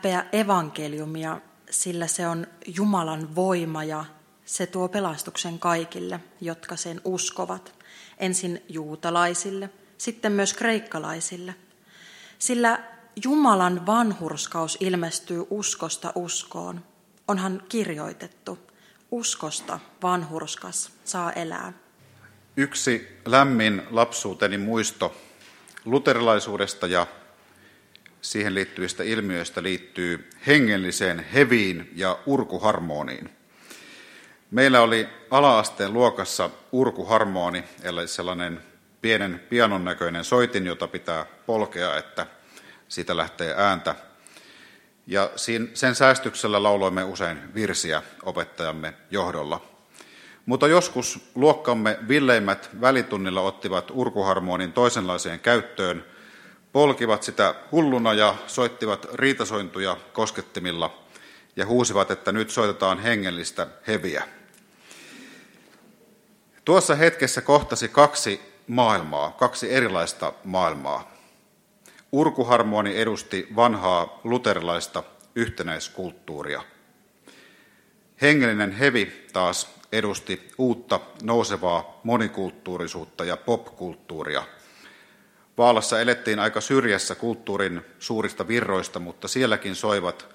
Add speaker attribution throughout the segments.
Speaker 1: häpeä evankeliumia, sillä se on Jumalan voima ja se tuo pelastuksen kaikille, jotka sen uskovat. Ensin juutalaisille, sitten myös kreikkalaisille. Sillä Jumalan vanhurskaus ilmestyy uskosta uskoon. Onhan kirjoitettu, uskosta vanhurskas saa elää.
Speaker 2: Yksi lämmin lapsuuteni muisto luterilaisuudesta ja siihen liittyvistä ilmiöistä liittyy hengelliseen heviin ja urkuharmoniin. Meillä oli alaasteen luokassa urkuharmoni, eli sellainen pienen pianon näköinen soitin, jota pitää polkea, että siitä lähtee ääntä. Ja sen säästyksellä lauloimme usein virsiä opettajamme johdolla. Mutta joskus luokkamme villeimmät välitunnilla ottivat urkuharmonin toisenlaiseen käyttöön, polkivat sitä hulluna ja soittivat riitasointuja koskettimilla ja huusivat, että nyt soitetaan hengellistä heviä. Tuossa hetkessä kohtasi kaksi maailmaa, kaksi erilaista maailmaa. Urkuharmoni edusti vanhaa luterilaista yhtenäiskulttuuria. Hengellinen hevi taas edusti uutta nousevaa monikulttuurisuutta ja popkulttuuria. Vaalassa elettiin aika syrjässä kulttuurin suurista virroista, mutta sielläkin soivat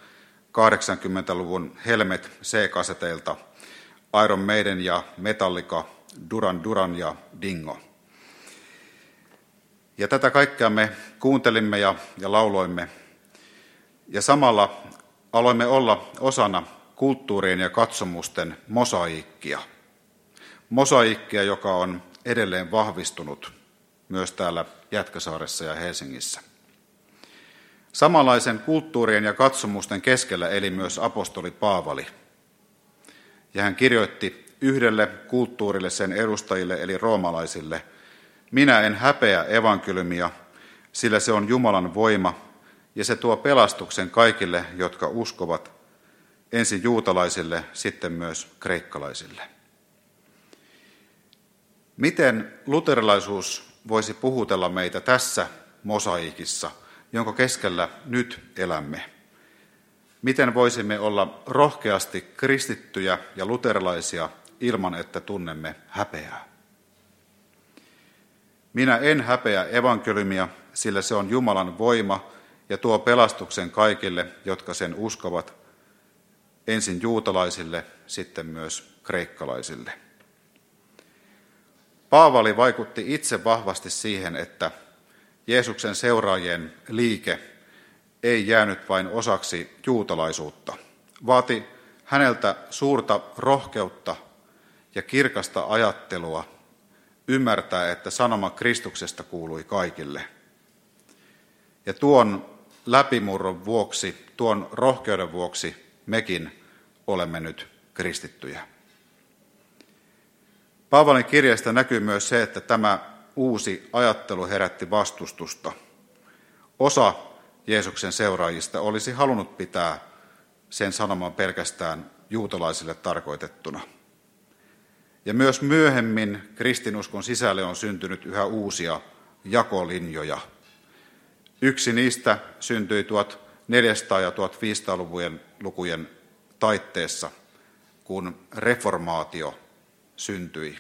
Speaker 2: 80-luvun Helmet C-kaseteilta Iron Maiden ja Metallica, Duran Duran ja Dingo. Ja tätä kaikkea me kuuntelimme ja, ja lauloimme. Ja samalla aloimme olla osana kulttuurien ja katsomusten mosaikkia. Mosaikkia, joka on edelleen vahvistunut myös täällä Jätkäsaaressa ja Helsingissä. Samanlaisen kulttuurien ja katsomusten keskellä eli myös apostoli Paavali. Ja hän kirjoitti yhdelle kulttuurille sen edustajille eli roomalaisille, minä en häpeä evankeliumia, sillä se on Jumalan voima ja se tuo pelastuksen kaikille, jotka uskovat, ensin juutalaisille, sitten myös kreikkalaisille. Miten luterilaisuus voisi puhutella meitä tässä mosaikissa, jonka keskellä nyt elämme? Miten voisimme olla rohkeasti kristittyjä ja luterilaisia ilman, että tunnemme häpeää? Minä en häpeä evankeliumia, sillä se on Jumalan voima ja tuo pelastuksen kaikille, jotka sen uskovat, ensin juutalaisille, sitten myös kreikkalaisille. Paavali vaikutti itse vahvasti siihen, että Jeesuksen seuraajien liike ei jäänyt vain osaksi juutalaisuutta. Vaati häneltä suurta rohkeutta ja kirkasta ajattelua ymmärtää, että sanoma Kristuksesta kuului kaikille. Ja tuon läpimurron vuoksi, tuon rohkeuden vuoksi mekin olemme nyt kristittyjä. Paavalin kirjasta näkyy myös se, että tämä uusi ajattelu herätti vastustusta. Osa Jeesuksen seuraajista olisi halunnut pitää sen sanoman pelkästään juutalaisille tarkoitettuna. Ja myös myöhemmin kristinuskon sisälle on syntynyt yhä uusia jakolinjoja. Yksi niistä syntyi 1400- ja 1500-lukujen lukujen taitteessa, kun reformaatio syntyi.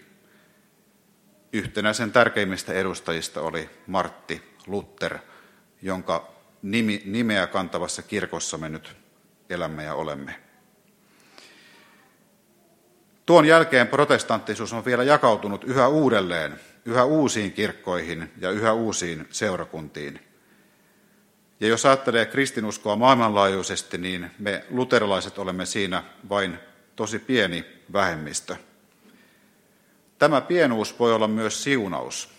Speaker 2: Yhtenä sen tärkeimmistä edustajista oli Martti Luther, jonka nimi, nimeä kantavassa kirkossa me nyt elämme ja olemme. Tuon jälkeen protestanttisuus on vielä jakautunut yhä uudelleen, yhä uusiin kirkkoihin ja yhä uusiin seurakuntiin. Ja jos ajattelee kristinuskoa maailmanlaajuisesti, niin me luterilaiset olemme siinä vain tosi pieni vähemmistö. Tämä pienuus voi olla myös siunaus,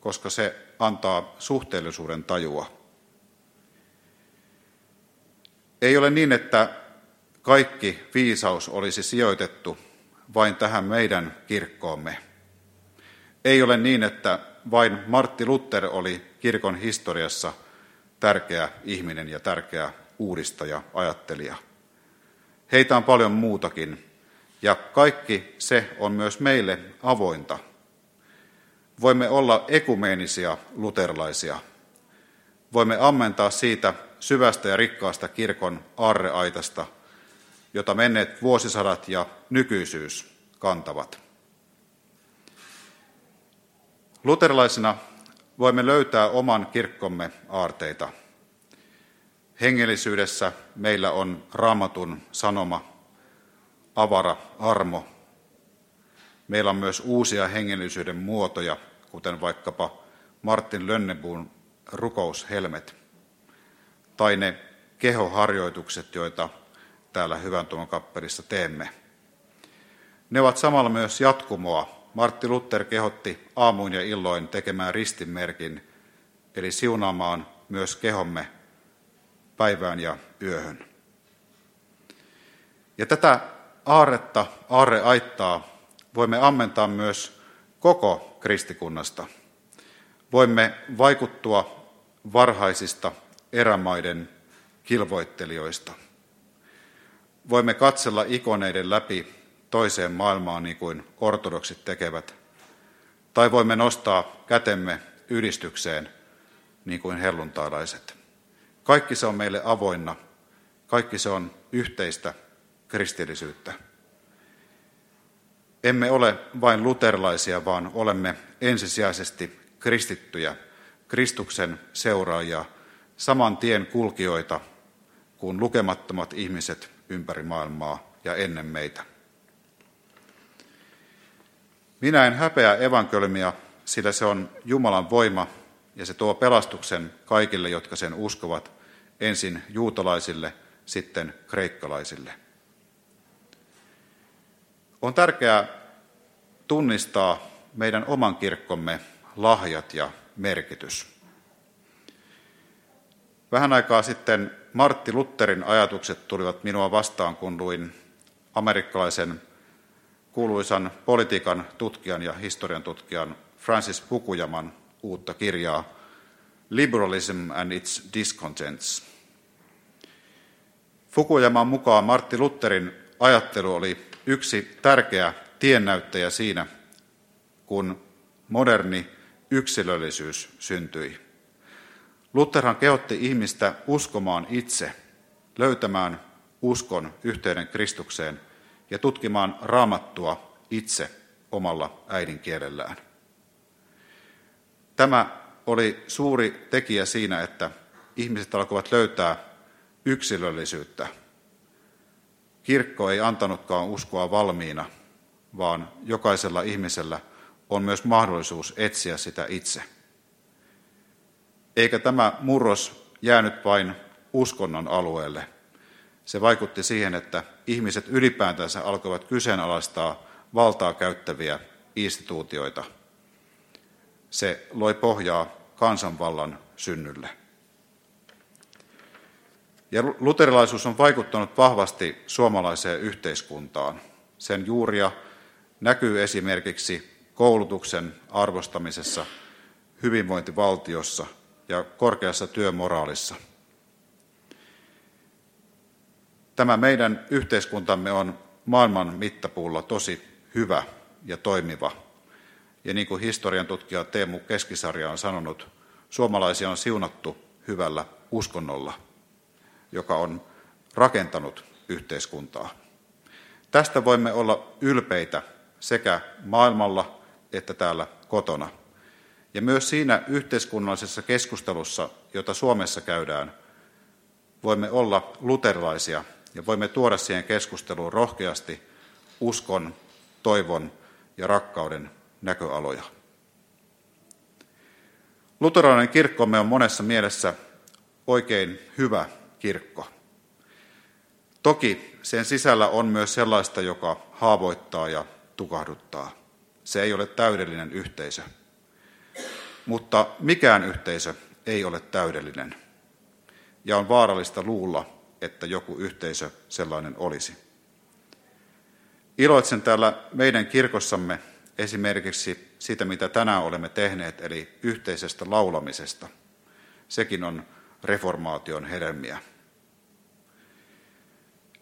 Speaker 2: koska se antaa suhteellisuuden tajua. Ei ole niin, että kaikki viisaus olisi sijoitettu vain tähän meidän kirkkoomme. Ei ole niin, että vain Martti Luther oli kirkon historiassa tärkeä ihminen ja tärkeä uudistaja, ajattelija. Heitä on paljon muutakin, ja kaikki se on myös meille avointa. Voimme olla ekumeenisia luterilaisia. Voimme ammentaa siitä syvästä ja rikkaasta kirkon aarreaitasta, jota menneet vuosisadat ja nykyisyys kantavat. Luterilaisina voimme löytää oman kirkkomme aarteita. Hengellisyydessä meillä on raamatun sanoma, avara armo. Meillä on myös uusia hengellisyyden muotoja, kuten vaikkapa Martin Lönnebuun rukoushelmet tai ne kehoharjoitukset, joita täällä Hyvän tuon kappelissa teemme. Ne ovat samalla myös jatkumoa. Martti Luther kehotti aamuin ja illoin tekemään ristinmerkin, eli siunaamaan myös kehomme päivään ja yöhön. Ja tätä aaretta, aarreaittaa voimme ammentaa myös koko kristikunnasta. Voimme vaikuttua varhaisista erämaiden kilvoittelijoista. Voimme katsella ikoneiden läpi toiseen maailmaan niin kuin ortodoksit tekevät. Tai voimme nostaa kätemme ydistykseen niin kuin helluntailaiset. Kaikki se on meille avoinna. Kaikki se on yhteistä kristillisyyttä. Emme ole vain luterilaisia, vaan olemme ensisijaisesti kristittyjä, Kristuksen seuraajia, saman tien kulkijoita kuin lukemattomat ihmiset ympäri maailmaa ja ennen meitä. Minä en häpeä evankeliumia, sillä se on Jumalan voima ja se tuo pelastuksen kaikille, jotka sen uskovat, ensin juutalaisille, sitten kreikkalaisille. On tärkeää tunnistaa meidän oman kirkkomme lahjat ja merkitys. Vähän aikaa sitten Martti Lutterin ajatukset tulivat minua vastaan, kun luin amerikkalaisen kuuluisan politiikan tutkijan ja historian tutkijan Francis Pukujaman uutta kirjaa Liberalism and its Discontents. Fukujaman mukaan Martti Lutterin ajattelu oli yksi tärkeä tiennäyttäjä siinä, kun moderni yksilöllisyys syntyi. Lutherhan kehotti ihmistä uskomaan itse, löytämään uskon yhteyden Kristukseen ja tutkimaan raamattua itse omalla äidinkielellään. Tämä oli suuri tekijä siinä, että ihmiset alkoivat löytää yksilöllisyyttä. Kirkko ei antanutkaan uskoa valmiina, vaan jokaisella ihmisellä on myös mahdollisuus etsiä sitä itse. Eikä tämä murros jäänyt vain uskonnon alueelle. Se vaikutti siihen, että ihmiset ylipäätänsä alkoivat kyseenalaistaa valtaa käyttäviä instituutioita. Se loi pohjaa kansanvallan synnylle. Ja luterilaisuus on vaikuttanut vahvasti suomalaiseen yhteiskuntaan. Sen juuria näkyy esimerkiksi koulutuksen arvostamisessa, hyvinvointivaltiossa ja korkeassa työmoraalissa. Tämä meidän yhteiskuntamme on maailman mittapuulla tosi hyvä ja toimiva. Ja niin kuin historian tutkija Teemu Keskisarja on sanonut, suomalaisia on siunattu hyvällä uskonnolla, joka on rakentanut yhteiskuntaa. Tästä voimme olla ylpeitä sekä maailmalla että täällä kotona. Ja myös siinä yhteiskunnallisessa keskustelussa, jota Suomessa käydään, voimme olla luterilaisia ja voimme tuoda siihen keskusteluun rohkeasti uskon, toivon ja rakkauden näköaloja. Luterilainen kirkkomme on monessa mielessä oikein hyvä kirkko. Toki sen sisällä on myös sellaista, joka haavoittaa ja tukahduttaa. Se ei ole täydellinen yhteisö. Mutta mikään yhteisö ei ole täydellinen. Ja on vaarallista luulla, että joku yhteisö sellainen olisi. Iloitsen täällä meidän kirkossamme esimerkiksi siitä, mitä tänään olemme tehneet, eli yhteisestä laulamisesta. Sekin on reformaation hedelmiä.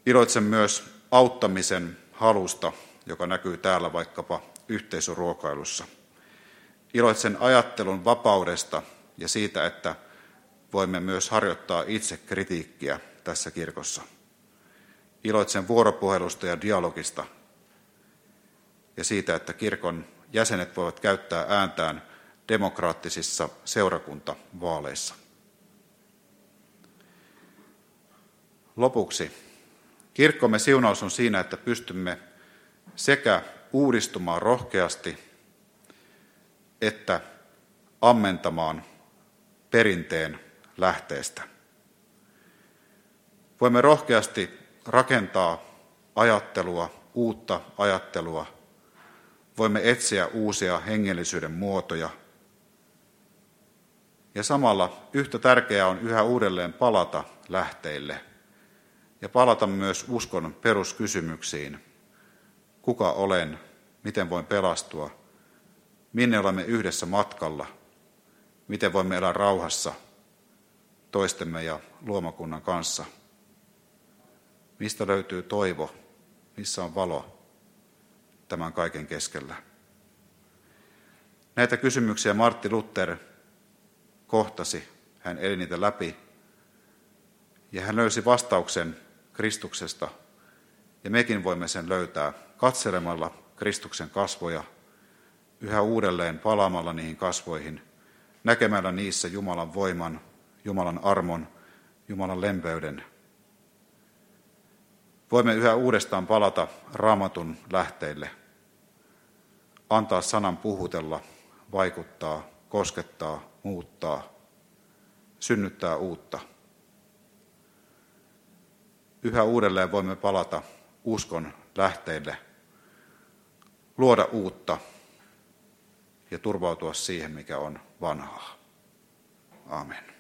Speaker 2: Iloitsen myös auttamisen halusta, joka näkyy täällä vaikkapa yhteisöruokailussa. Iloitsen ajattelun vapaudesta ja siitä, että voimme myös harjoittaa itse kritiikkiä tässä kirkossa. Iloitsen vuoropuhelusta ja dialogista ja siitä, että kirkon jäsenet voivat käyttää ääntään demokraattisissa seurakuntavaaleissa. Lopuksi kirkkomme siunaus on siinä, että pystymme sekä uudistumaan rohkeasti että ammentamaan perinteen lähteestä. Voimme rohkeasti rakentaa ajattelua, uutta ajattelua. Voimme etsiä uusia hengellisyyden muotoja. Ja samalla yhtä tärkeää on yhä uudelleen palata lähteille ja palata myös uskon peruskysymyksiin. Kuka olen? Miten voin pelastua? Minne olemme yhdessä matkalla? Miten voimme elää rauhassa toistemme ja luomakunnan kanssa? Mistä löytyy toivo? Missä on valo tämän kaiken keskellä? Näitä kysymyksiä Martti Luther kohtasi. Hän eli niitä läpi ja hän löysi vastauksen Kristuksesta. Ja mekin voimme sen löytää katselemalla Kristuksen kasvoja, yhä uudelleen palaamalla niihin kasvoihin, näkemällä niissä Jumalan voiman, Jumalan armon, Jumalan lempeyden. Voimme yhä uudestaan palata raamatun lähteille, antaa sanan puhutella, vaikuttaa, koskettaa, muuttaa, synnyttää uutta yhä uudelleen voimme palata uskon lähteille, luoda uutta ja turvautua siihen, mikä on vanhaa. Amen.